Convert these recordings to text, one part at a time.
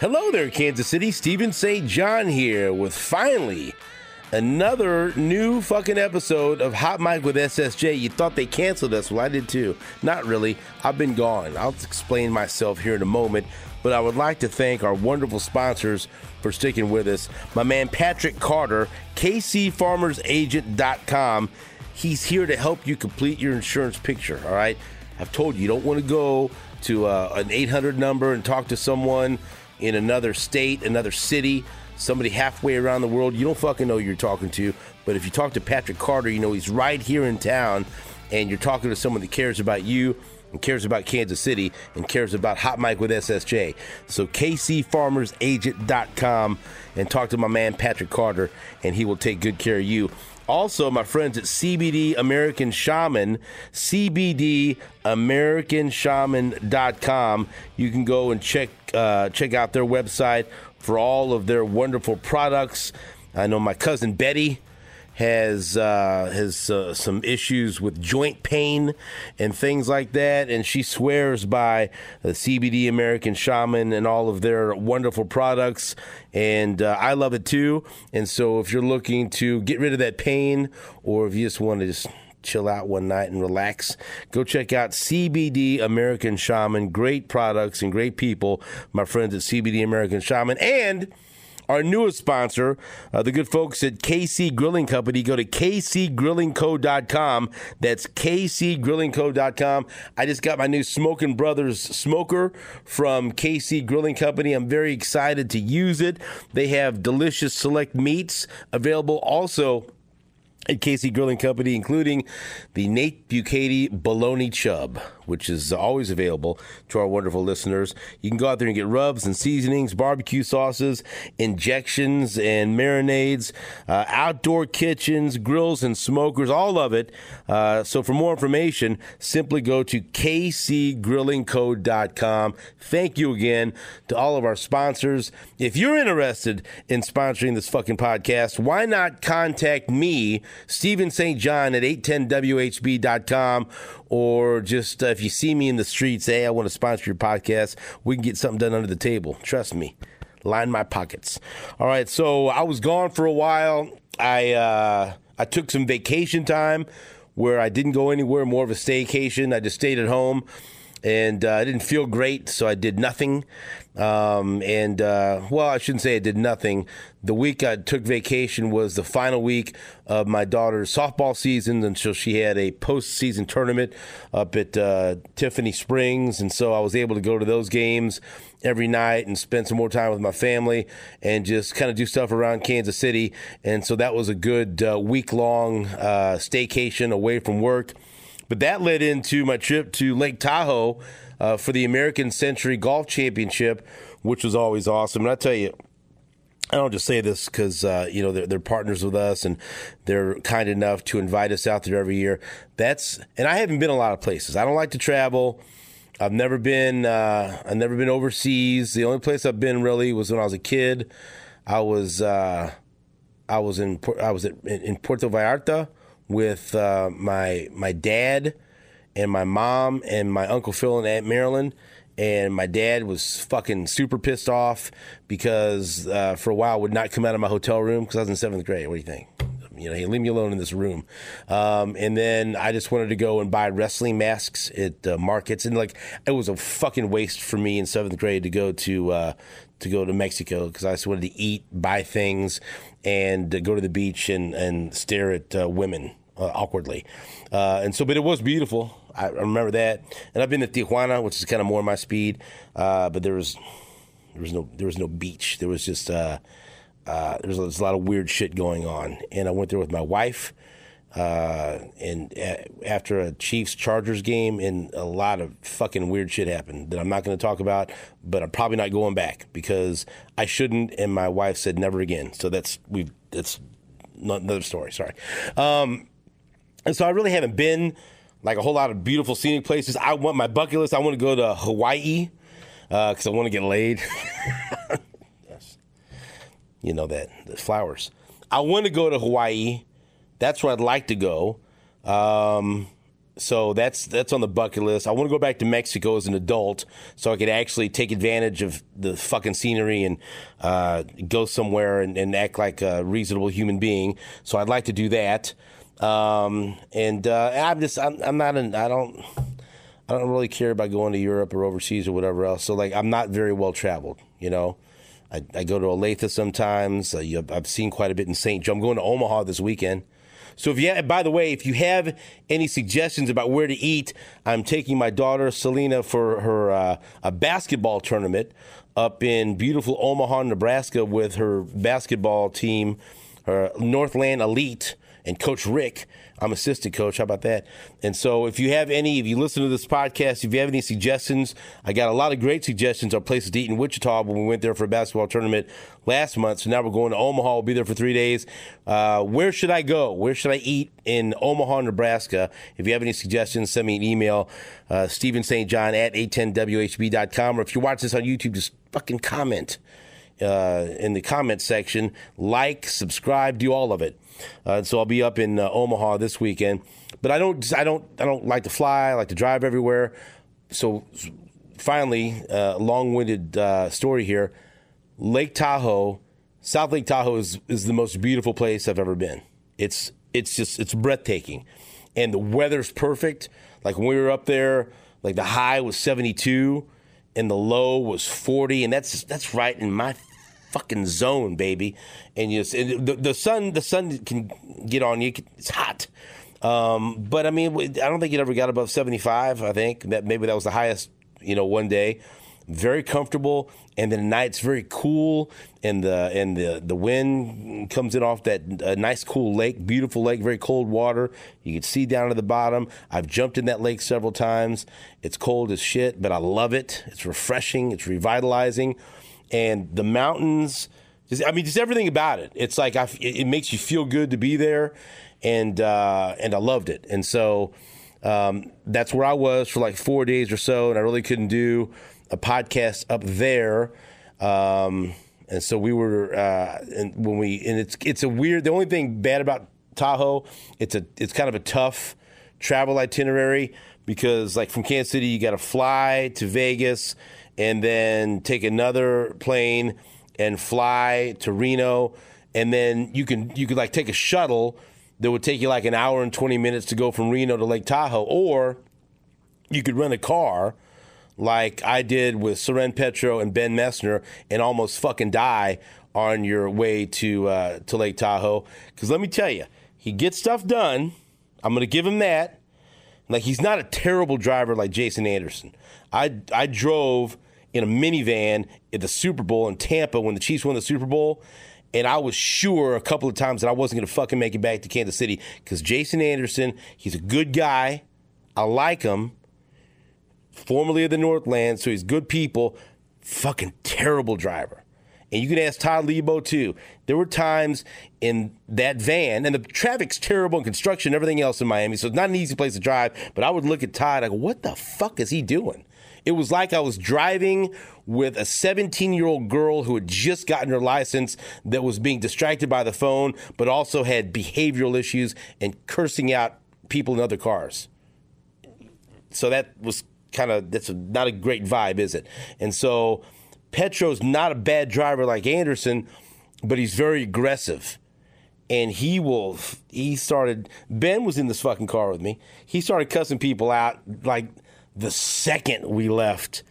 Hello there, Kansas City. Steven St. John here with finally another new fucking episode of Hot Mic with SSJ. You thought they canceled us. Well, I did too. Not really. I've been gone. I'll explain myself here in a moment. But I would like to thank our wonderful sponsors for sticking with us. My man Patrick Carter, KCFarmersAgent.com. He's here to help you complete your insurance picture, all right? I've told you, you don't want to go to uh, an 800 number and talk to someone in another state, another city, somebody halfway around the world. You don't fucking know who you're talking to. But if you talk to Patrick Carter, you know he's right here in town and you're talking to someone that cares about you and cares about Kansas City and cares about Hot Mic with SSJ. So KCFarmersAgent.com and talk to my man Patrick Carter and he will take good care of you. Also, my friends at CBD American Shaman, CBDAmericanShaman.com. You can go and check uh, check out their website for all of their wonderful products. I know my cousin Betty has uh, has uh, some issues with joint pain and things like that, and she swears by the CBD American Shaman and all of their wonderful products, and uh, I love it too. And so, if you're looking to get rid of that pain, or if you just want to just chill out one night and relax, go check out CBD American Shaman. Great products and great people, my friends at CBD American Shaman, and our newest sponsor, uh, the good folks at KC Grilling Company. Go to kcgrillingco.com. That's kcgrillingco.com. I just got my new Smoking Brothers smoker from KC Grilling Company. I'm very excited to use it. They have delicious select meats available also at KC Grilling Company, including the Nate Bukaty Bologna Chub, which is always available to our wonderful listeners. You can go out there and get rubs and seasonings, barbecue sauces, injections and marinades, uh, outdoor kitchens, grills and smokers, all of it. Uh, so for more information, simply go to kcgrillingco.com. Thank you again to all of our sponsors. If you're interested in sponsoring this fucking podcast, why not contact me? Steven St. John at 810WHB.com, or just uh, if you see me in the streets, hey, I want to sponsor your podcast, we can get something done under the table. Trust me. Line my pockets. All right, so I was gone for a while. I uh, I took some vacation time where I didn't go anywhere, more of a staycation. I just stayed at home and uh, I didn't feel great, so I did nothing. Um, and uh, well, I shouldn't say I did nothing. The week I took vacation was the final week of my daughter's softball season until she had a postseason tournament up at uh, Tiffany Springs, and so I was able to go to those games every night and spend some more time with my family and just kind of do stuff around Kansas City. And so that was a good uh, week long uh, staycation away from work. But that led into my trip to Lake Tahoe uh, for the American Century Golf Championship, which was always awesome. And I tell you, I don't just say this because uh, you know they're, they're, partners with us and they're kind enough to invite us out there every year. That's and I haven't been a lot of places. I don't like to travel. I've never been. Uh, I've never been overseas. The only place I've been really was when I was a kid. I was. Uh, I was in. I was in Puerto Vallarta with uh, my my dad and my mom and my uncle Phil and Aunt Marilyn. And my dad was fucking super pissed off because uh, for a while would not come out of my hotel room because I was in seventh grade. What do you think? You know, he leave me alone in this room. Um, and then I just wanted to go and buy wrestling masks at uh, markets, and like it was a fucking waste for me in seventh grade to go to uh, to go to Mexico because I just wanted to eat, buy things, and uh, go to the beach and and stare at uh, women uh, awkwardly. Uh, and so, but it was beautiful. I, remember that. And I've been to Tijuana, which is kind of more my speed. Uh, but there was there was no there was no beach. There was just uh, uh, there, was, there was a lot of weird shit going on. And I went there with my wife. Uh, and after a Chiefs Chargers game, and a lot of fucking weird shit happened that I'm not going to talk about, but I'm probably not going back because I shouldn't. And my wife said never again. So that's we that's another story. Sorry. Um, and so I really haven't been like a whole lot of beautiful scenic places. I want my bucket list. I want to go to Hawaii because uh, I want to get laid. yes, you know that the flowers. I want to go to Hawaii. That's where I'd like to go. Um, so that's that's on the bucket list. I want to go back to Mexico as an adult, so I could actually take advantage of the fucking scenery and uh, go somewhere and, and, act like a reasonable human being. So I'd like to do that. Um, and uh, I'm just I'm, I'm not an I don't I don't really care about going to Europe or overseas or whatever else. So like I'm not very well traveled, you know. I, I go to Olathe sometimes. Uh, I've seen quite a bit in St. Joe. I'm going to Omaha this weekend. So if you, by the way, if you have any suggestions about where to eat, I'm taking my daughter Selena for her uh, a basketball tournament up in beautiful Omaha, Nebraska, with her basketball team, her Northland Elite, and Coach Rick. I'm assistant coach. How about that? And so, if you have any, if you listen to this podcast, if you have any suggestions, I got a lot of great suggestions on places to eat in Wichita when we went there for a basketball tournament last month. So now we're going to Omaha. We'll be there for three days. Uh, where should I go? Where should I eat in Omaha, Nebraska? If you have any suggestions, send me an email, uh, Steven St. John at 810WHB.com. Or if you watch this on YouTube, just fucking comment uh, in the comment section. Like, subscribe, do all of it. Uh, so I'll be up in uh, Omaha this weekend. But I don't, I don't, I don't like to fly. I like to drive everywhere. So finally, uh, long-winded uh, story here. Lake Tahoe, South Lake Tahoe is is the most beautiful place I've ever been. It's it's just it's breathtaking, and the weather's perfect. Like when we were up there, like the high was 72 and the low was 40 and that's that's right in my fucking zone, baby. And you and the, the sun the sun can get on you. It's hot. Um, but I mean, I don't think it ever got above 75. I think that maybe that was the highest, you know, one day. Very comfortable, and then at night very cool, and the and the the wind comes in off that uh, nice cool lake, beautiful lake, very cold water. You can see down to the bottom. I've jumped in that lake several times. It's cold as shit, but I love it. It's refreshing. It's revitalizing and the mountains. Just, I mean, just everything about it. It's like I, it makes you feel good to be there, and uh, and I loved it. And so um, that's where I was for like four days or so, and I really couldn't do a podcast up there. Um, and so we were, uh, and when we, and it's it's a weird. The only thing bad about Tahoe, it's a it's kind of a tough travel itinerary because like from Kansas City, you got to fly to Vegas and then take another plane and fly to Reno, and then you can you could like take a shuttle that would take you like an hour and twenty minutes to go from Reno to Lake Tahoe, or you could rent a car like I did with Soren Petro and Ben Messner and almost fucking die on your way to uh, to Lake Tahoe. Because let me tell you, he gets stuff done. I'm to give him that. Like he's not a terrible driver like Jason Anderson. I I drove in a minivan at the Super Bowl in Tampa when the Chiefs won the Super Bowl. And I was sure a couple of times that I wasn't going to fucking make it back to Kansas City because Jason Anderson, he's a good guy. I like him. Formerly of the Northland, so he's good people. Fucking terrible driver. And you can ask Todd Leabo too. There were times in that van, and the traffic's terrible and construction and everything else in Miami, so it's not an easy place to drive. But I would look at Todd, I go, what the fuck is he doing? It was like I was driving with a 17 year old girl who had just gotten her license that was being distracted by the phone, but also had behavioral issues and cursing out people in other cars. So that was kind of, that's not a great vibe, is it? And so Petro's not a bad driver like Anderson, but he's very aggressive and he will he started ben was in this fucking car with me he started cussing people out like the second we left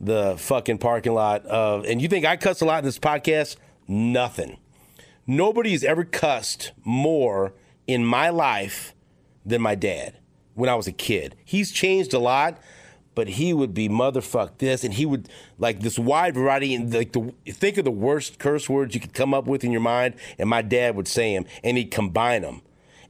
the fucking parking lot of and you think I cuss a lot in this podcast? Nothing. Nobody's ever cussed more in my life than my dad when I was a kid. He's changed a lot, but he would be motherfuck this and he would like this wide variety and like the think of the worst curse words you could come up with in your mind and my dad would say them and he'd combine them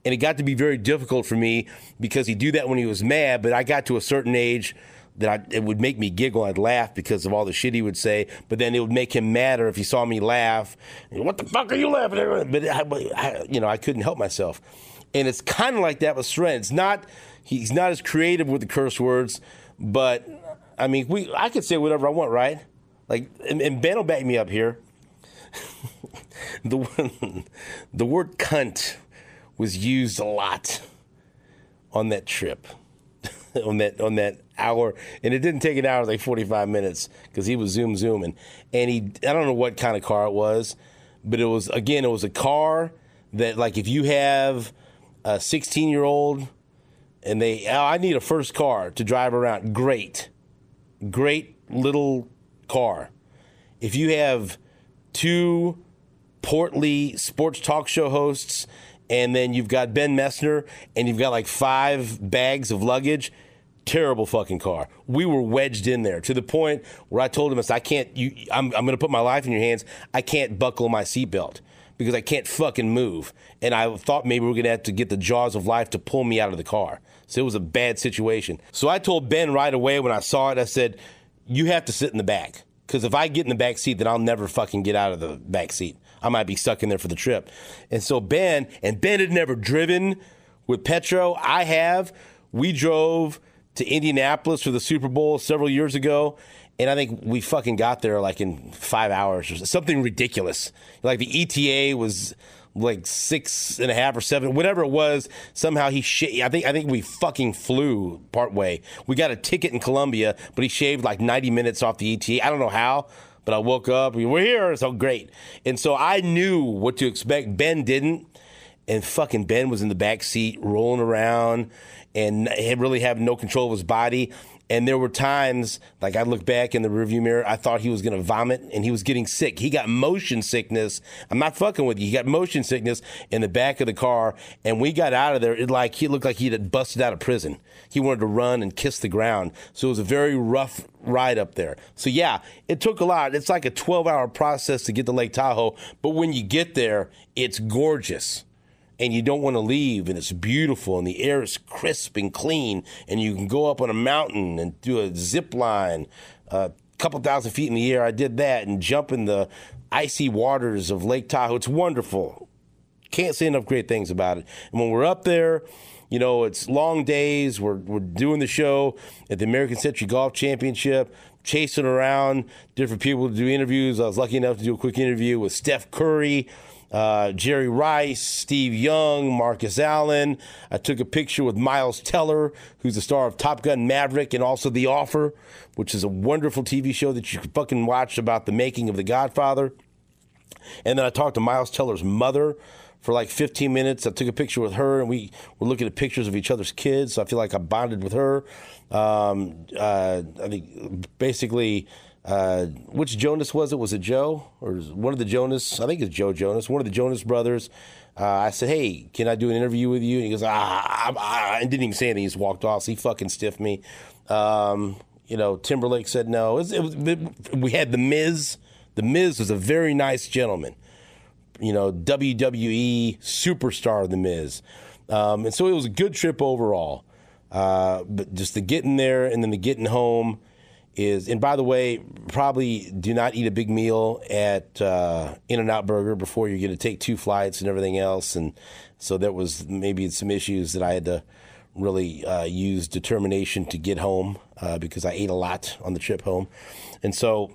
and it got to be very difficult for me because he'd do that when he was mad. But I got to a certain age that I, it would make me giggle. I'd laugh because of all the shit he would say. But then it would make him madder if he saw me laugh. What the fuck are you laughing at? But I, I, you know, I couldn't help myself. And it's kind of like that with Soren. It's not he's not as creative with the curse words, but I mean, we I could say whatever I want, right? Like, and, and Ben will back me up here. the the word cunt was used a lot on that trip. on that on that hour, and it didn't take an hour, like forty five minutes, because he was zoom zooming, and he I don't know what kind of car it was, but it was again it was a car that like if you have a sixteen year old, and they oh, I need a first car to drive around, great, great little car. If you have two portly sports talk show hosts and then you've got Ben Messner, and you've got like five bags of luggage. Terrible fucking car. We were wedged in there to the point where I told him, "I said, I can't. You, I'm, I'm going to put my life in your hands. I can't buckle my seatbelt because I can't fucking move." And I thought maybe we are going to have to get the jaws of life to pull me out of the car. So it was a bad situation. So I told Ben right away when I saw it. I said, "You have to sit in the back because if I get in the back seat, then I'll never fucking get out of the back seat." I might be stuck in there for the trip. And so Ben, and Ben had never driven with Petro. I have. We drove to Indianapolis for the Super Bowl several years ago. And I think we fucking got there like in five hours or something ridiculous. Like the ETA was like six and a half or seven, whatever it was. Somehow he, sh- I think, I think we fucking flew part way. We got a ticket in Columbia, but he shaved like 90 minutes off the ETA. I don't know how, but I woke up, we were here, so great. And so I knew what to expect. Ben didn't. And fucking Ben was in the back seat rolling around and really having no control of his body. And there were times, like I look back in the rearview mirror, I thought he was going to vomit and he was getting sick. He got motion sickness. I'm not fucking with you. He got motion sickness in the back of the car. And we got out of there. It like, he looked like he had busted out of prison. He wanted to run and kiss the ground. So it was a very rough ride up there. So yeah, it took a lot. It's like a 12 hour process to get to Lake Tahoe. But when you get there, it's gorgeous and you don't want to leave and it's beautiful and the air is crisp and clean and you can go up on a mountain and do a zip line a couple thousand feet in the air. I did that and jump in the icy waters of lake tahoe. It's wonderful. Can't say enough great things about it. And when we're up there you know it's long days. We're, we're doing the show at the american century golf championship chasing around different people to do interviews. I was lucky enough to do a quick interview with steph curry uh, Jerry Rice, Steve Young, Marcus Allen. I took a picture with Miles Teller, who's the star of Top Gun Maverick and also The Offer, which is a wonderful TV show that you can fucking watch about the making of The Godfather. And then I talked to Miles Teller's mother for like 15 minutes. I took a picture with her, and we were looking at pictures of each other's kids. So I feel like I bonded with her. Um, uh, I think basically uh, which Jonas was it? Was it Joe or one of the Jonas? I think it's Joe Jonas, one of the Jonas brothers. Uh, I said, "Hey, can I do an interview with you?" And he goes, "Ah," I didn't even say anything. He just walked off. So he fucking stiffed me. Um, you know, Timberlake said no. It was, it was, it, we had the Miz. The Miz was a very nice gentleman. You know, WWE superstar, the Miz, um, and so it was a good trip overall. Uh, but just the getting there and then the getting home is, and by the way, probably do not eat a big meal at uh, In and Out Burger before you're going to take two flights and everything else. And so there was maybe some issues that I had to really uh, use determination to get home uh, because I ate a lot on the trip home. And so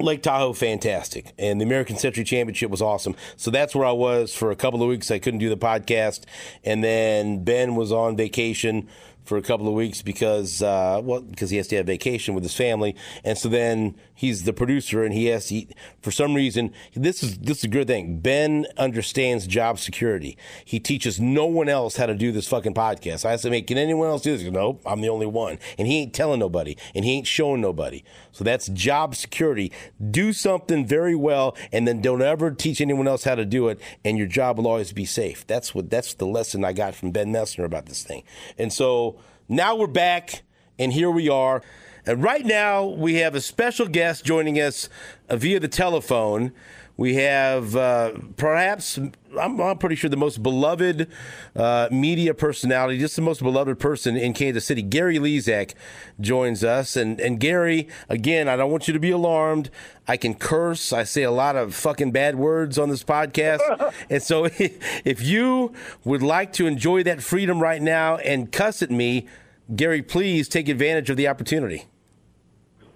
Lake Tahoe, fantastic. And the American Century Championship was awesome. So that's where I was for a couple of weeks. I couldn't do the podcast. And then Ben was on vacation for a couple of weeks because uh, well because he has to have vacation with his family. And so then he's the producer and he has to for some reason this is this is a good thing. Ben understands job security. He teaches no one else how to do this fucking podcast. I said hey can anyone else do this? Goes, nope i'm the only one. And he ain't telling nobody. And he ain't showing nobody. So that's job security. Do something very well and then don't ever teach anyone else how to do it and your job will always be safe. That's what that's the lesson i got from ben messner about this thing. And so now we're back, and here we are. And right now, we have a special guest joining us via the telephone. We have uh, perhaps, I'm, I'm, pretty sure, the most beloved uh, media personality, just the most beloved person in Kansas City. Gary Lezak joins us. And, and Gary, again, I don't want you to be alarmed. I can curse. I say a lot of fucking bad words on this podcast. and so if you would like to enjoy that freedom right now and cuss at me, Gary, please take advantage of the opportunity.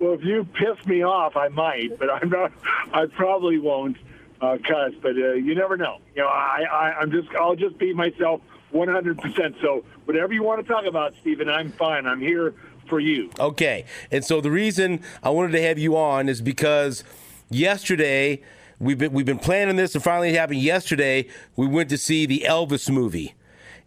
Well, if you piss me off, I might, but I'm not. I probably won't uh, cuss. But uh, you never know. You know, I, I I'm just I'll just be myself 100%. So whatever you want to talk about, Steven, I'm fine. I'm here for you. Okay. And so the reason I wanted to have you on is because yesterday we've been we've been planning this and finally it happened yesterday. We went to see the Elvis movie.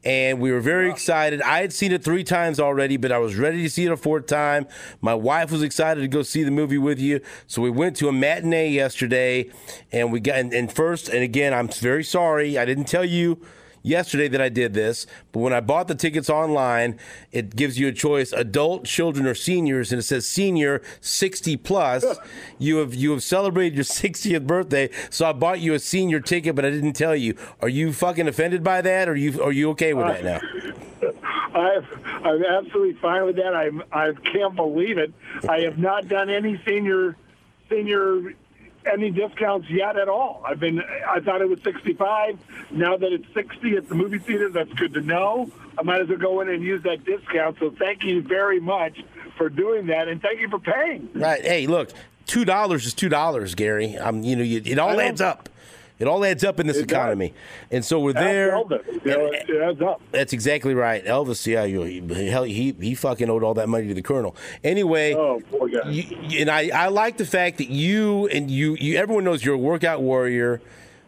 And we were very excited. I had seen it three times already, but I was ready to see it a fourth time. My wife was excited to go see the movie with you. So we went to a matinee yesterday and we got, and, and first, and again, I'm very sorry. I didn't tell you yesterday that I did this, but when I bought the tickets online, it gives you a choice: adult, children, or seniors, and it says senior, sixty plus. you have you have celebrated your 60th birthday, so I bought you a senior ticket, but I didn't tell you. Are you fucking offended by that? Or are you are you okay with that now? I've, I'm absolutely fine with that. I I can't believe it. I have not done any senior senior any discounts yet at all. I've been I thought it was 65. Now that it's 60 at the movie theater, that's good to know. I might as well go in and use that discount. So thank you very much for doing that, and thank you for paying. Right. Hey, look, two dollars is two dollars, Gary. Um, you know, you, it all adds up. It all adds up in this It does. economy, and so we're there. Elvis, you know, it, adds up. That's exactly right, Elvis. Yeah, you, he, hell, he he fucking owed all that money to the colonel. Anyway, Oh, poor guy. you, and I, I like the fact that you and you, you everyone knows you're a workout warrior.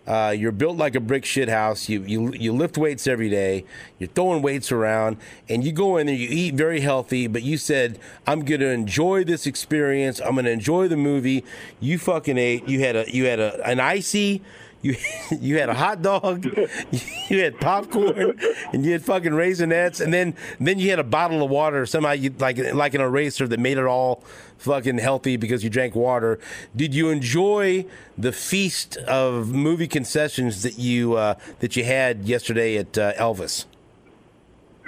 Uh, you're built like a brick shit house. You, you you lift weights every day. You're throwing weights around, and you go in there. You eat very healthy, but you said, "I'm going to enjoy this experience. I'm going to enjoy the movie." You fucking ate. You had a you had a an icy. You you had a hot dog, you had popcorn, and you had fucking raisinets, and then then you had a bottle of water. Somehow you like like an eraser that made it all fucking healthy because you drank water. Did you enjoy the feast of movie concessions that you uh, that you had yesterday at uh, Elvis?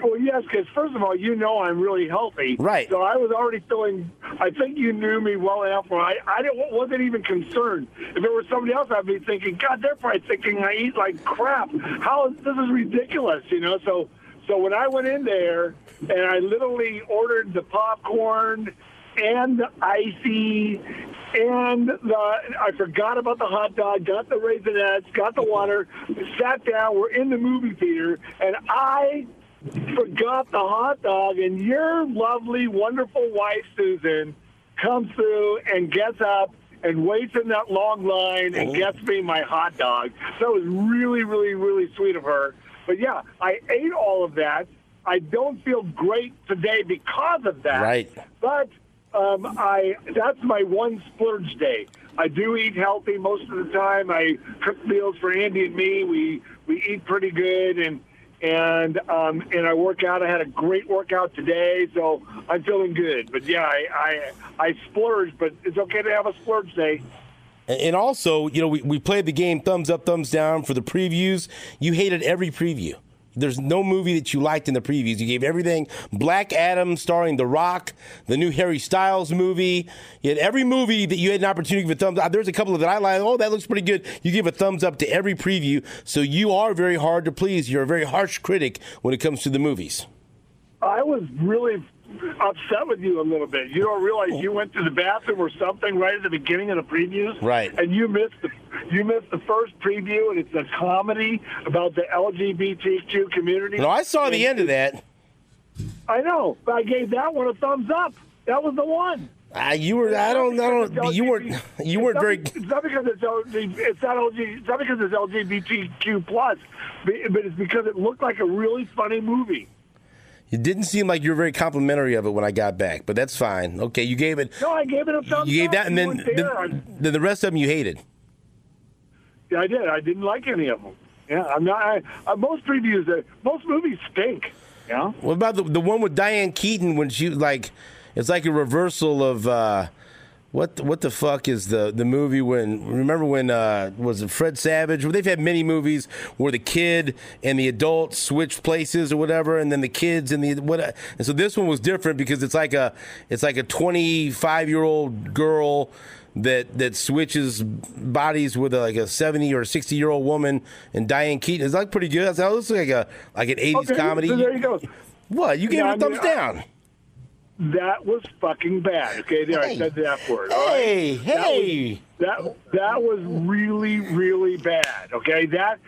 Well, yes, because first of all, you know I'm really healthy. Right. So I was already feeling. I think you knew me well enough where I, I didn't, wasn't even concerned. If it were somebody else, I'd be thinking, God, they're probably thinking I eat like crap. How this is ridiculous, you know? So so when I went in there and I literally ordered the popcorn and the icy and the I forgot about the hot dog, got the raisinets, got the water, sat down, we're in the movie theater, and I forgot the hot dog, and your lovely, wonderful wife, Susan, comes through and gets up and waits in that long line and gets me my hot dog. That was really, really, really sweet of her. But yeah, I ate all of that. I don't feel great today because of that. Right. But um, I that's my one splurge day. I do eat healthy most of the time. I cook meals for Andy and me. We we eat pretty good and and um, and I work out. I had a great workout today, so I'm feeling good. But yeah, I I, I splurge, but it's okay to have a splurge day. And and also, you know, we, we played the game thumbs up, thumbs down for the previews. You hated every preview. There's no movie that you liked in the previews. You gave everything Black Adam starring The Rock, the new Harry Styles movie. You had every movie that you had an opportunity to give a thumbs up. There's a couple of that I like. Oh, that looks pretty good. You give a thumbs up to every preview. So you are very hard to please. You're a very harsh critic when it comes to the movies. I was really upset with you a little bit. You don't realize you went to the bathroom or something right at the beginning of the previews, Right. And you missed the you missed the first preview, and it's a comedy about the LGBTQ community. No, I saw the end of that. I know, but I gave that one a thumbs up. That was the one. Uh, you were, I don't, I don't, you weren't, you weren't very. It's not because it's LG, it's not LG, it's not because it's LGBTQ plus, but it's because it looked like a really funny movie. It didn't seem like you were very complimentary of it when I got back, but that's fine. Okay, you gave it. No, I gave it a thumbs You gave that, and then. I- then, the rest of them you hated. Yeah, I did. I didn't like any of them. Yeah, I'm not. I, uh, most previews, uh, most movies stink. Yeah. What about the the one with Diane Keaton when she like it's like a reversal of uh what what the fuck is the the movie when remember when uh was it Fred Savage? Well, they've had many movies where the kid and the adult switch places or whatever, and then the kids and the what. And so this one was different because it's like a it's like a 25 year old girl that that switches bodies with a, like a 70 or 60 year old woman and Diane Keaton. It's like pretty good. That looks like a like an 80s Okay, comedy. So there you go. What? You gave Yeah, it I a thumbs mean, I- down. That was fucking bad. Okay, there Hey. I said the F word. right? Hey, That was- hey. That that was really really bad. Okay, that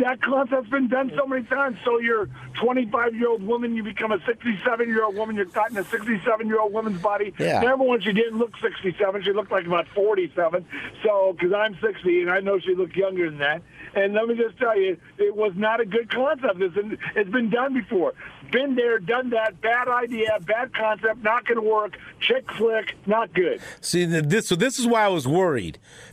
that concept's been done so many times. So you're 25 year old woman, you become a 67 year old woman. You're caught in a 67 year old woman's body. Yeah. Number one, she didn't look 67. She looked like about 47. So because I'm 60 and I know she looked younger than that. And let me just tell you, it was not a good concept. It's been, it's been done before. Been there, done that. Bad idea, bad concept, not going to work. Chick flick, not good. See, this so this is why I was worried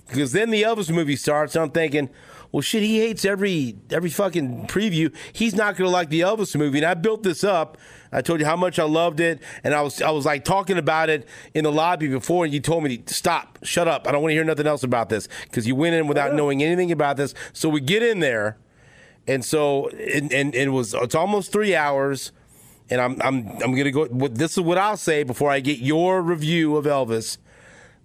because then the Elvis movie starts. And I'm thinking, well, shit, he hates every every fucking preview. He's not going to like the Elvis movie. And I built this up. I told you how much I loved it, and I was I was like talking about it in the lobby before, and you told me to stop, shut up. I don't want to hear nothing else about this because you went in without knowing anything about this. So we get in there, and so and, and, and it was it's almost three hours. And I'm I'm I'm gonna go. This is what I'll say before I get your review of Elvis.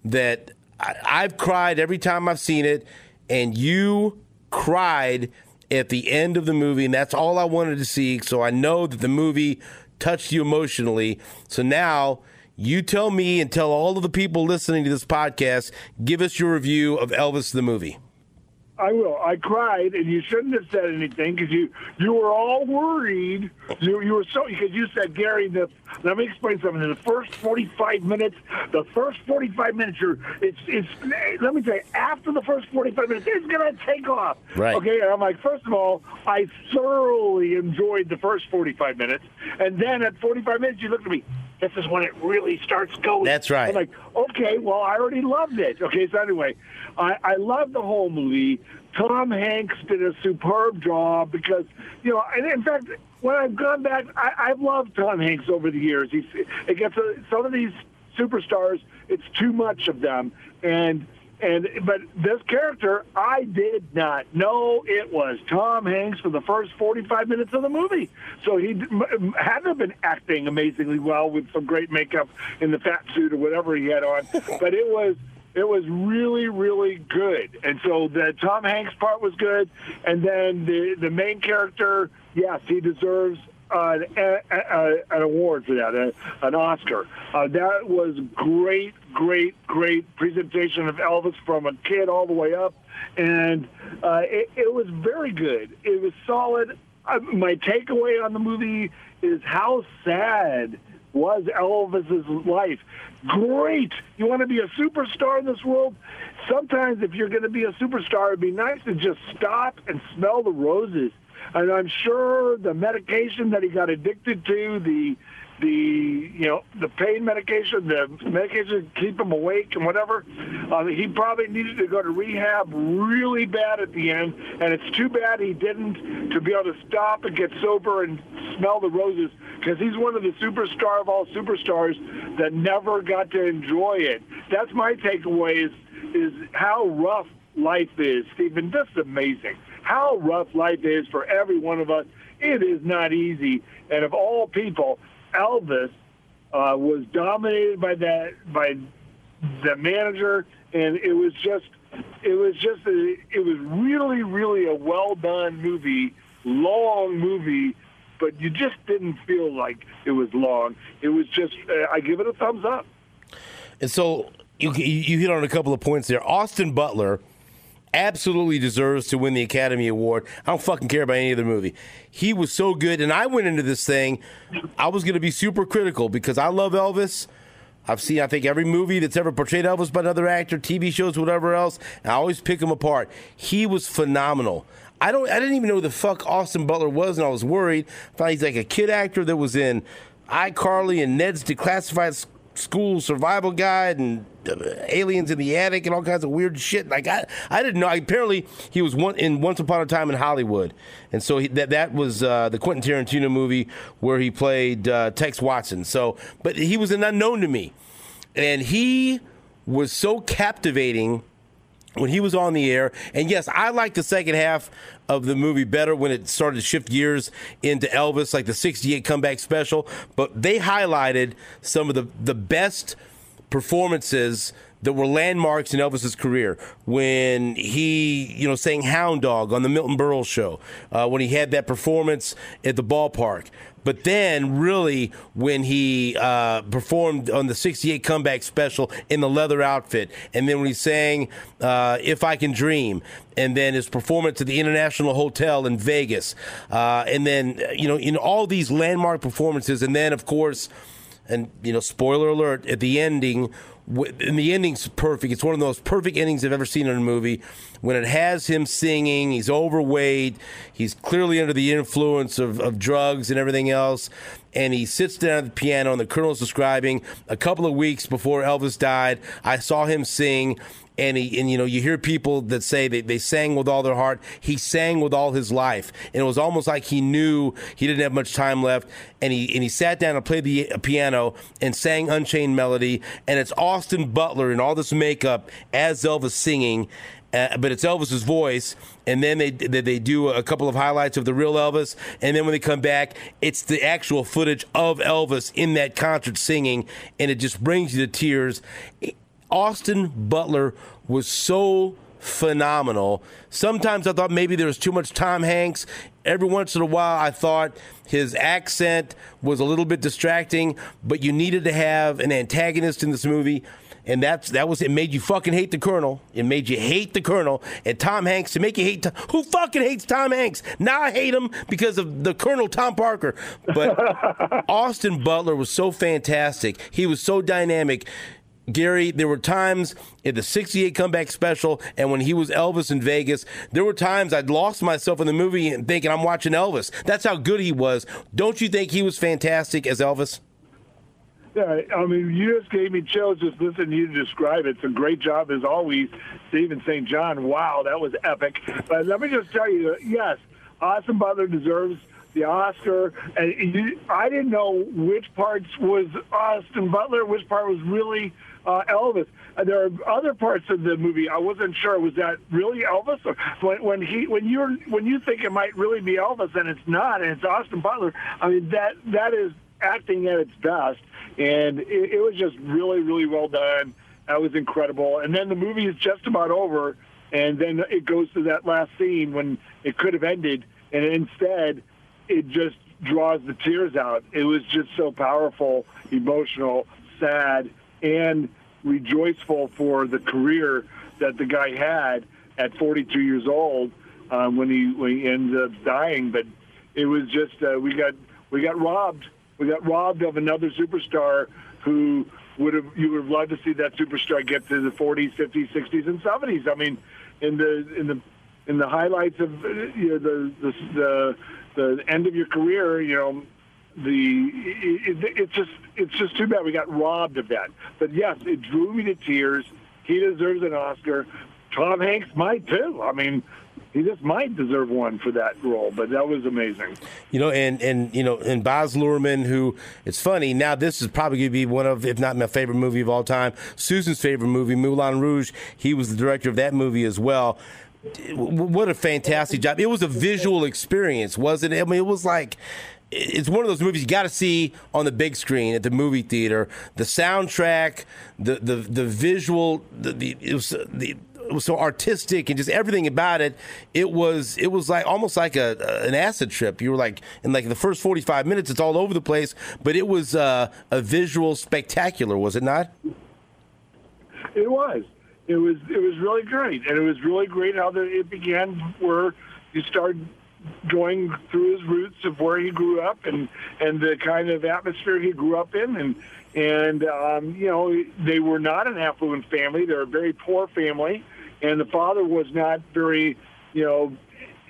That I've cried every time I've seen it, and you cried at the end of the movie, and that's all I wanted to see. So I know that the movie touched you emotionally. So now you tell me and tell all of the people listening to this podcast, give us your review of Elvis the movie. I will. I cried, and you shouldn't have said anything because you you were all worried. You, you were so because you said Gary. The let me explain something. In the first forty five minutes, the first forty five minutes, you're it's it's. Let me tell you, after the first forty five minutes, it's gonna take off. Right. Okay. And I'm like, first of all, I thoroughly enjoyed the first forty five minutes, and then at forty five minutes, you look at me. This is when it really starts going. That's right. I'm like, okay, well, I already loved it. Okay, so anyway, I, I love the whole movie. Tom Hanks did a superb job because, you know, and in fact, when I've gone back, I, I've loved Tom Hanks over the years. He's, it gets a, some of these superstars, it's too much of them, and and but this character, I did not know it was Tom Hanks for the first 45 minutes of the movie. So he m- had to have been acting amazingly well with some great makeup in the fat suit or whatever he had on. But it was it was really really good. And so the Tom Hanks part was good, and then the the main character, yes, he deserves an, an award for that, an Oscar. Uh, that was great, great, great presentation of Elvis from a kid all the way up, and uh, it, it was very good. It was solid. Uh, my takeaway on the movie is how sad was Elvis's life. Great. You want to be a superstar in this world? Sometimes, if you're going to be a superstar, it'd be nice to just stop and smell the roses and I'm sure the medication that he got addicted to, the the you know the pain medication, the medication to keep him awake and whatever, uh, he probably needed to go to rehab really bad at the end, and it's too bad he didn't to be able to stop and get sober and smell the roses because he's one of the superstar of all superstars that never got to enjoy it. That's my takeaway is is how rough life is, Steven. This is amazing how rough life is for every one of us. It is not easy. And of all people, Elvis uh, was dominated by that by the manager, and it was just it was just a, it was really really a well done movie, long movie, but you just didn't feel like it was long. It was just uh, I give it a thumbs up. And so you you hit on a couple of points there. Austin Butler absolutely deserves to win the Academy Award. I don't fucking care about any other movie. He was so good, and I went into this thing. I was going to be super critical because I love Elvis. I've seen, I think, every movie that's ever portrayed Elvis by another actor, TV shows, whatever else. I always pick him apart. He was phenomenal. I don't. I didn't even know who the fuck Austin Butler was, and I was worried. I thought he's like a kid actor that was in iCarly and Ned's Declassified School Survival Guide and aliens in the attic and all kinds of weird shit. Like I, I didn't know. Apparently, he was one in Once Upon a Time in Hollywood, and so he, that that was uh, the Quentin Tarantino movie where he played uh, Tex Watson. So, but he was an unknown to me, and he was so captivating when he was on the air. And yes, I like the second half of the movie better when it started to shift gears into Elvis, like the 68 comeback special. But they highlighted some of the, the best performances that were landmarks in Elvis's career. When he, you know, sang "Hound Dog" on the Milton Berle show, uh, when he had that performance at the ballpark. But then, really, when he uh, performed on the '68 comeback special in the leather outfit, and then when he sang uh, "If I Can Dream," and then his performance at the International Hotel in Vegas, uh, and then you know, in all these landmark performances, and then of course, and you know, spoiler alert at the ending and the ending's perfect. It's one of the most perfect endings I've ever seen in a movie. When it has him singing, he's overweight, he's clearly under the influence of, of drugs and everything else, and he sits down at the piano, and the colonel's describing a couple of weeks before Elvis died. I saw him sing, and he and you know you hear people that say they, they sang with all their heart. He sang with all his life. And it was almost like he knew he didn't have much time left. And he and he sat down and played the piano and sang unchained melody. And it's austin butler in all this makeup as elvis singing. Uh, but it's Elvis's voice, and then they they do a couple of highlights of the real Elvis, and then when they come back, it's the actual footage of Elvis in that concert singing, and it just brings you to tears. Austin Butler was so phenomenal. Sometimes I thought maybe there was too much Tom Hanks. Every once in a while, I thought his accent was a little bit distracting, but you needed to have an antagonist in this movie. And that's that was it. Made you fucking hate the Colonel. It made you hate the Colonel. And Tom Hanks to make you hate. Who fucking hates Tom Hanks? Now I hate him because of the Colonel Tom Parker. But Austin Butler was so fantastic. He was so dynamic. Gary, there were times in the 68 comeback special and when he was Elvis in Vegas, there were times I'd lost myself in the movie and thinking I'm watching Elvis. That's how good he was. Don't you think he was fantastic as Elvis? Yeah, I mean, you just gave me chills just listening to you describe it. It's a great job as always, Steven St. John. Wow, that was epic. But let me just tell you, yes, Austin Butler deserves the Oscar. And I didn't know which parts was Austin Butler, which part was really uh, Elvis. Uh, there are other parts of the movie I wasn't sure was that really Elvis or when, when he when you're when you think it might really be Elvis and it's not and it's Austin Butler. I mean that that is acting at its best, and it, it was just really really well done. That was incredible. And then the movie is just about over, and then it goes to that last scene when it could have ended, and instead it just draws the tears out. It was just so powerful, emotional, sad and rejoiceful for the career that the guy had at 42 years old um, when he when he ended up dying. But it was just uh, we got we got robbed. We got robbed of another superstar who would have you would have loved to see that superstar get to the 40s, 50s, 60s, and 70s. I mean, in the in the in the highlights of you know the the the, the end of your career, you know, the it, it, it's just it's just too bad we got robbed of that. But yes, it drew me to tears. He deserves an Oscar. Tom Hanks might too. I mean, he just might deserve one for that role, but that was amazing. You know, and and you know, and Baz Luhrmann, who it's funny now. This is probably going to be one of, if not my favorite movie of all time, Susan's favorite movie, Moulin Rouge. He was the director of that movie as well. What a fantastic job! It was a visual experience, wasn't it? I mean, it was like it's one of those movies you got to see on the big screen at the movie theater. The soundtrack, the the the visual, the, the it was the it was so artistic and just everything about it. It was it was like almost like a an acid trip. You were like in like the first forty five minutes, it's all over the place, but it was uh, a visual spectacular, was it not? It was. It was. It was really great, and it was really great how the, it began. Where you started going through his roots of where he grew up and and the kind of atmosphere he grew up in. And and um, you know they were not an affluent family. They're a very poor family. And the father was not very you know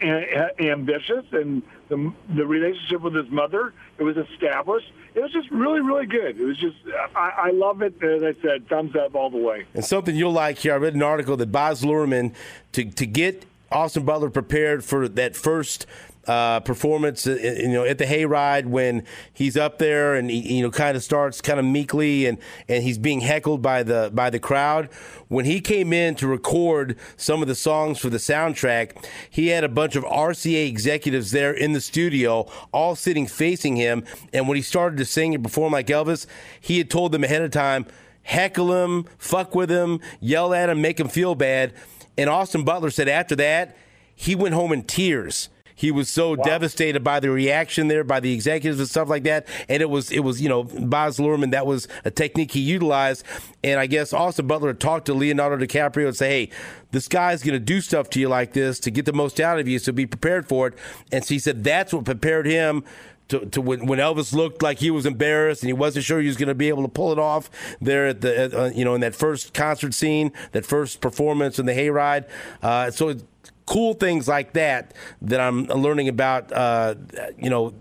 a- ambitious. And the the relationship with his mother it was established. It was just really really good. It was just I, I love it as I said thumbs up all the way. And something you'll like here I read an article that Baz Luhrmann to to get Austin Butler prepared for that first uh, performance, uh, you know, at the hayride when he's up there and he, you know, kind of starts kind of meekly and, and he's being heckled by the by the crowd. When he came in to record some of the songs for the soundtrack, he had a bunch of RCA executives there in the studio, all sitting facing him. And when he started to sing and perform like Elvis, he had told them ahead of time heckle him, fuck with him, yell at him, make him feel bad. And Austin Butler said after that, he went home in tears. He was so wow. devastated by the reaction there by the executives and stuff like that. And it was, it was, you know, Baz Luhrmann, that was a technique he utilized. And I guess Austin Butler talked to Leonardo DiCaprio and say, hey, this guy's going to do stuff to you like this to get the most out of you. So be prepared for it. And so he said that's what prepared him to, to when, when, Elvis looked like he was embarrassed and he wasn't sure he was going to be able to pull it off there at the uh, you know in that first concert scene, that first performance in the hayride. Uh, so cool things like that that I'm learning about. Uh, you know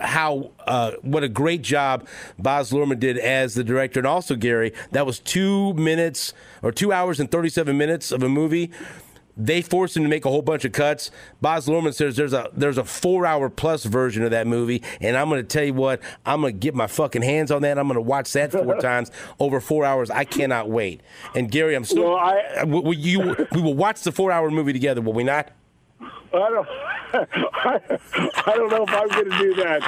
how uh, what a great job Baz Luhrmann did as the director, and also Gary. That was two minutes or two hours and thirty seven minutes of a movie they forced him to make a whole bunch of cuts. Baz Luhrmann says there's a there's a four hour plus version of that movie, and I'm going to tell you what, I'm going to get my fucking hands on that. I'm going to watch that four times over four hours. I cannot wait. And Gary, I'm so well, I, we, you we will watch the four hour movie together, will we not? I don't. I, I don't know if I'm going to do that.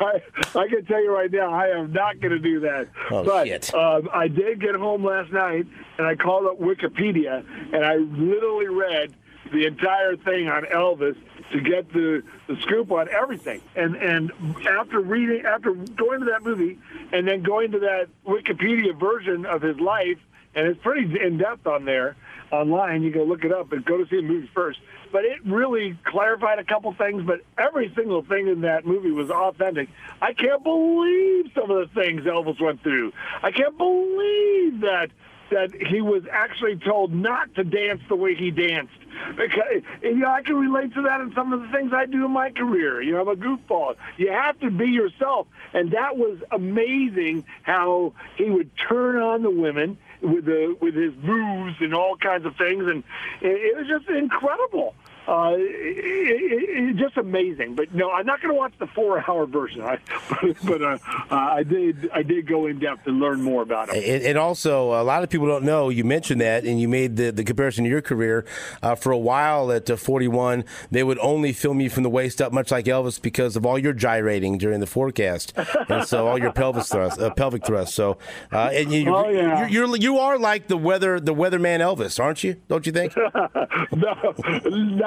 I, I can tell you right now, I am not going to do that. Oh, but shit. Um, I did get home last night, and I called up Wikipedia, and I literally read the entire thing on Elvis to get the, the scoop on everything. And and after reading, after going to that movie, and then going to that Wikipedia version of his life, and it's pretty in depth on there online. You can look it up but go to see the movie first but it really clarified a couple things. But every single thing in that movie was authentic. I can't believe some of the things Elvis went through. I can't believe that that he was actually told not to dance the way he danced. Because you know, I can relate to that in some of the things I do in my career. You know, I'm a goofball. You have to be yourself, and that was amazing how he would turn on the women with the with his moves and all kinds of things, and it, it was just incredible uh, it, it, just amazing. But no, I'm not going to watch the four-hour version. I, but, but uh, uh, I did I did go in depth and learn more about it. And, and, also, a lot of people don't know. You mentioned that, and you made the, the comparison to your career. Uh, for a while at uh, 41, they would only film you from the waist up, much like Elvis, because of all your gyrating during the forecast, and so all your pelvis thrust, uh, pelvic thrust. So, and you, oh, yeah. you're, you're, you are like the weather the weatherman Elvis, aren't you? Don't you think? no,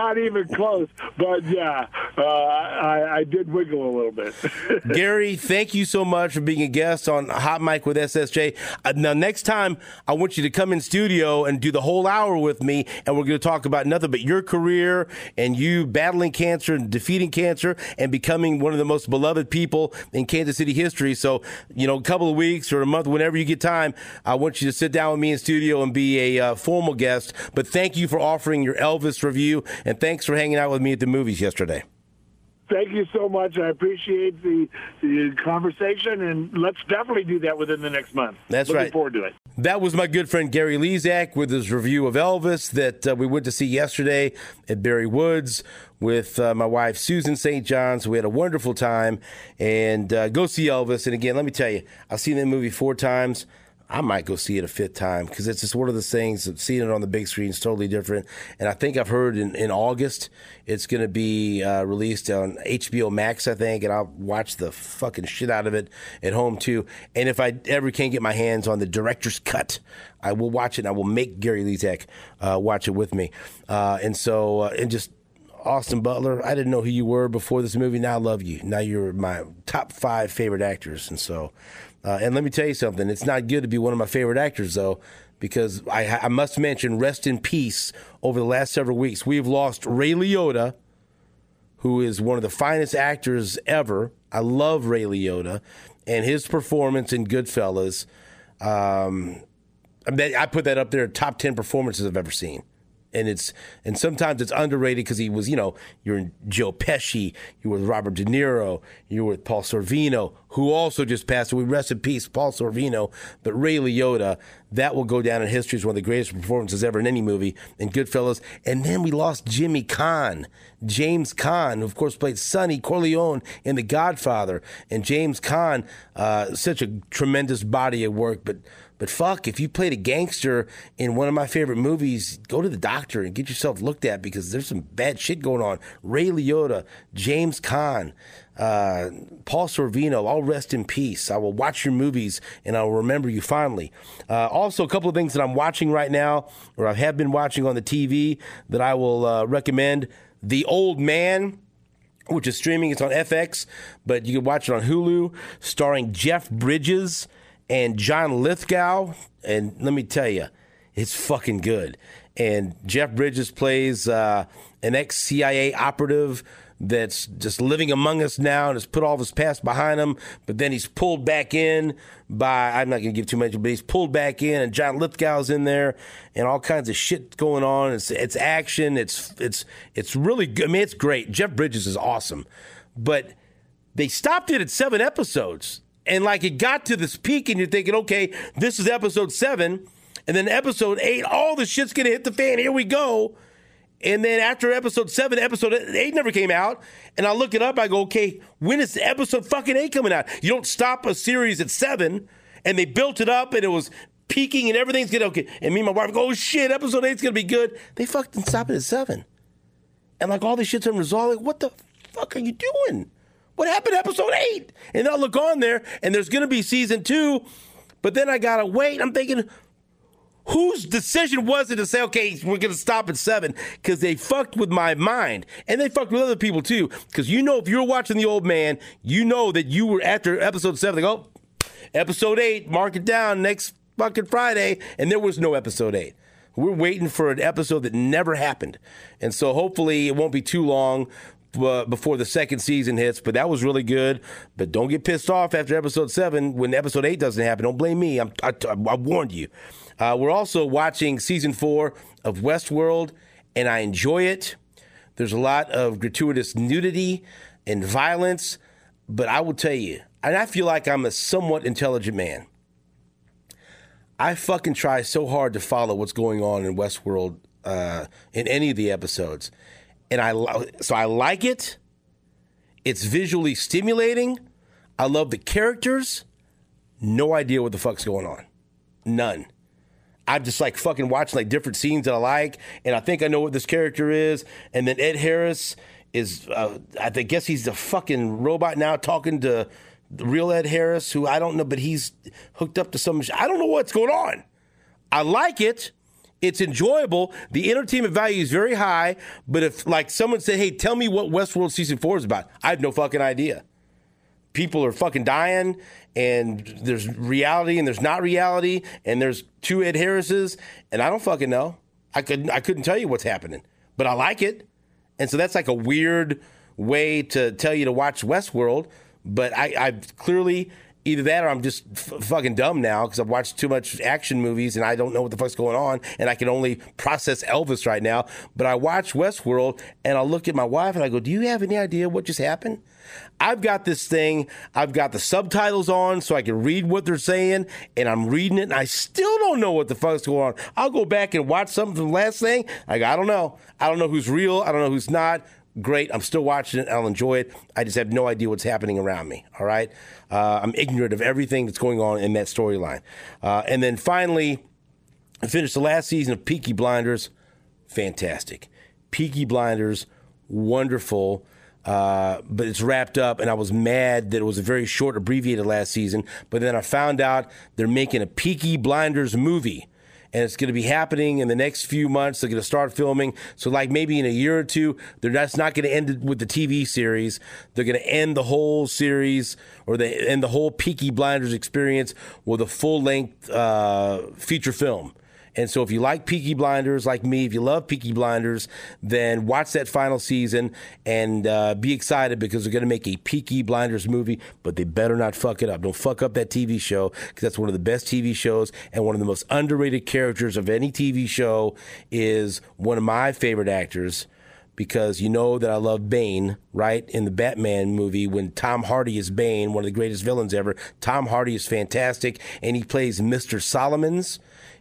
not even close. But yeah, uh, I, I, did wiggle a little bit. Gary, thank you so much for being a guest on Hot Mic with SSJ. Uh, now, next time, I want you to come in studio and do the whole hour with me, and we're going to talk about nothing but your career and you battling cancer and defeating cancer and becoming one of the most beloved people in Kansas City history. So, you know, a couple of weeks or a month, whenever you get time, I want you to sit down with me in studio and be a uh, formal guest. But thank you for offering your Elvis review and and thanks for hanging out with me at the movies yesterday. Thank you so much. I appreciate the, the conversation, and let's definitely do that within the next month. That's Looking right. forward to it. That was my good friend Gary Lezak with his review of Elvis that uh, we went to see yesterday at Barrywoods with uh, my wife Susan St. John's. We had a wonderful time, and uh, go see Elvis. And again, let me tell you, I've seen that movie four times. I might go see it a fifth time because it's just one of those things. Seeing it on the big screen is totally different. And I think I've heard in, in August it's going to be uh, released on HBO Max, I think, and I'll watch the fucking shit out of it at home too. And if I ever can get my hands on the director's cut, I will watch it. and I will make Gary Lezak uh, watch it with me. Uh, and so, uh, and just Austin Butler. I didn't know who you were before this movie. Now I love you. Now you're my top five favorite actors, and so uh, and let me tell you something. It's not good to be one of my favorite actors, though, because I, I must mention, rest in peace, over the last several weeks, we've lost Ray Liotta, who is one of the finest actors ever. I love Ray Liotta and his performance in Goodfellas. Um, I put that up there, top 10 performances I've ever seen and it's and sometimes it's underrated because he was you know you're in Joe Pesci, you were with Robert De Niro, you were with Paul Sorvino, who also just passed away. Rest in peace, Paul Sorvino. But Ray Liotta, that will go down in history as one of the greatest performances ever in any movie in Goodfellas. And then we lost Jimmy Caan, James Caan, who of course played Sonny Corleone in The Godfather, and James Caan, uh, such a tremendous body of work, but But fuck, if you played a gangster in one of my favorite movies, go to the doctor and get yourself looked at because there's some bad shit going on. Ray Liotta, James Caan, uh, Paul Sorvino, all rest in peace. I will watch your movies and I will remember you fondly. Uh, also, a couple of things that I'm watching right now, or I have been watching on the TV that I will uh, recommend. The Old Man which is streaming. It's on FX, but you can watch it on Hulu, starring Jeff Bridges and John Lithgow. And let me tell you, it's fucking good. And Jeff Bridges plays uh, an ex CIA operative that's just living among us now and has put all of his past behind him, but then he's pulled back in by, I'm not going to give too much, but he's pulled back in and John Lithgow's in there and all kinds of shit going on. It's, it's action. It's, it's, it's really good. I mean, it's great. Jeff Bridges is awesome, but they stopped it at seven episodes. And like it got to this peak and you're thinking, okay, this is episode seven. And then episode eight, all the shit's going to hit the fan. Here we go and then after episode seven, episode eight never came out. And I look it up. I go, okay, when is episode fucking eight coming out? You don't stop a series at seven. And they built it up and it was peaking and everything's gonna okay. And me and my wife go, oh shit, episode eight's gonna be good. They fucking stop it at seven. And like all this shit's unresolved. Like, what the fuck are you doing? What happened to episode eight? And I'll look on there and there's gonna be season two. But then I gotta wait. I'm thinking, whose decision was it to say, okay, we're going to stop at seven? Because they fucked with my mind. And they fucked with other people too. Because you know, if you're watching The Old Man, you know that you were after episode seven, they oh, go, episode eight, mark it down next fucking Friday. And there was no episode eight. We're waiting for an episode that never happened. And so hopefully it won't be too long uh, before the second season hits, but that was really good. But don't get pissed off after episode seven when episode eight doesn't happen. Don't blame me. I'm, I, I warned you. Uh, we're also watching season four of Westworld, and I enjoy it. There's a lot of gratuitous nudity and violence, but I will tell you, and I feel like I'm a somewhat intelligent man. I fucking try so hard to follow what's going on in Westworld uh, in any of the episodes, and I so I like it. It's visually stimulating. I love the characters. No idea what the fuck's going on. None. I'm just like fucking watching like different scenes that I like, and I think I know what this character is. And then Ed Harris is, uh, I guess he's the fucking robot now talking to real Ed Harris, who I don't know, but he's hooked up to some. I don't know what's going on. I like it. It's enjoyable. The entertainment value is very high. But if like someone said, "Hey, tell me what Westworld season four is about," I have no fucking idea people are fucking dying and there's reality and there's not reality and there's two Ed Harrises and I don't fucking know. I couldn't I couldn't tell you what's happening, but I like it. And so that's like a weird way to tell you to watch Westworld, but I I clearly either that or I'm just f- fucking dumb now because I've watched too much action movies and I don't know what the fuck's going on and I can only process Elvis right now. But I watch Westworld and I look at my wife and I go, "Do you have any idea what just happened?" I've got this thing, I've got the subtitles on so I can read what they're saying, and I'm reading it, and I still don't know what the fuck's going on. I'll go back and watch something from the last thing. I go, I don't know. I don't know who's real. I don't know who's not. Great. I'm still watching it. I'll enjoy it. I just have no idea what's happening around me. All right. Uh, I'm ignorant of everything that's going on in that storyline. Uh, and then finally, I finished the last season of Peaky Blinders. Fantastic. Peaky Blinders, wonderful. Uh, but it's wrapped up, and I was mad that it was a very short, abbreviated last season. But then I found out they're making a Peaky Blinders movie, and it's going to be happening in the next few months. They're going to start filming. So, like maybe in a year or two, they're that's not going to end with the TV series. They're going to end the whole series or they end the whole Peaky Blinders experience with a full length uh, feature film. And so if you like Peaky Blinders, like me, if you love Peaky Blinders, then watch that final season and uh, be excited because they're going to make a Peaky Blinders movie, but they better not fuck it up. Don't fuck up that TV show because that's one of the best TV shows and one of the most underrated characters of any TV show is one of my favorite actors because you know that I love Bane, right? In the Batman movie, when Tom Hardy is Bane, one of the greatest villains ever, Tom Hardy is fantastic, and he plays Mr. Solomons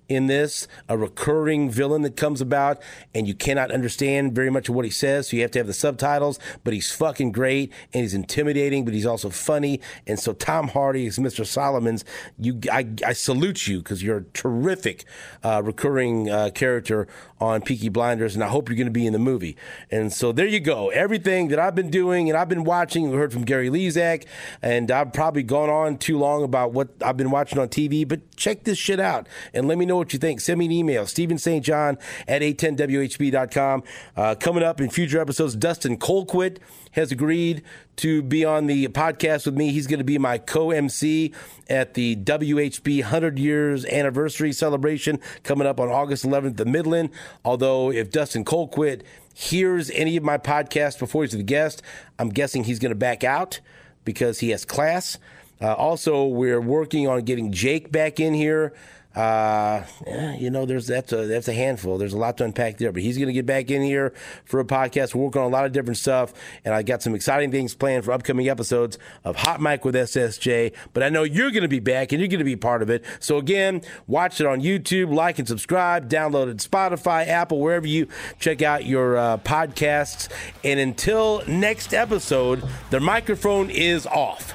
in this, a recurring villain that comes about, and you cannot understand very much of what he says, so you have to have the subtitles. But he's fucking great, and he's intimidating, but he's also funny. And so Tom Hardy is Mr. Solomons. You, I, I salute you because you're a terrific uh, recurring uh, character on Peaky Blinders, and I hope you're going to be in the movie. And so there you go. Everything that I've been doing and I've been watching, we heard from Gary Lezak, and I've probably gone on too long about what I've been watching on TV, but check this shit out and let me know what you think. Send me an email, Steven St. John at 810WHB.com. Uh, coming up in future episodes, Dustin Colquitt has agreed to be on the podcast with me. He's going to be my co MC at the WHB 100 years anniversary celebration coming up on August 11th at the Midland. Although, if Dustin Colquitt hears any of my podcasts before he's the guest, I'm guessing he's going to back out because he has class. Uh, also, we're working on getting Jake back in here. Uh, you know, there's that's a that's a handful. There's a lot to unpack there, but he's going to get back in here for a podcast. We're working on a lot of different stuff, and I got some exciting things planned for upcoming episodes of Hot Mic with SSJ. But I know you're going to be back, and you're going to be part of it. So again, watch it on YouTube, like and subscribe, download it Spotify, Apple, wherever you check out your uh, podcasts. And until next episode, the microphone is off.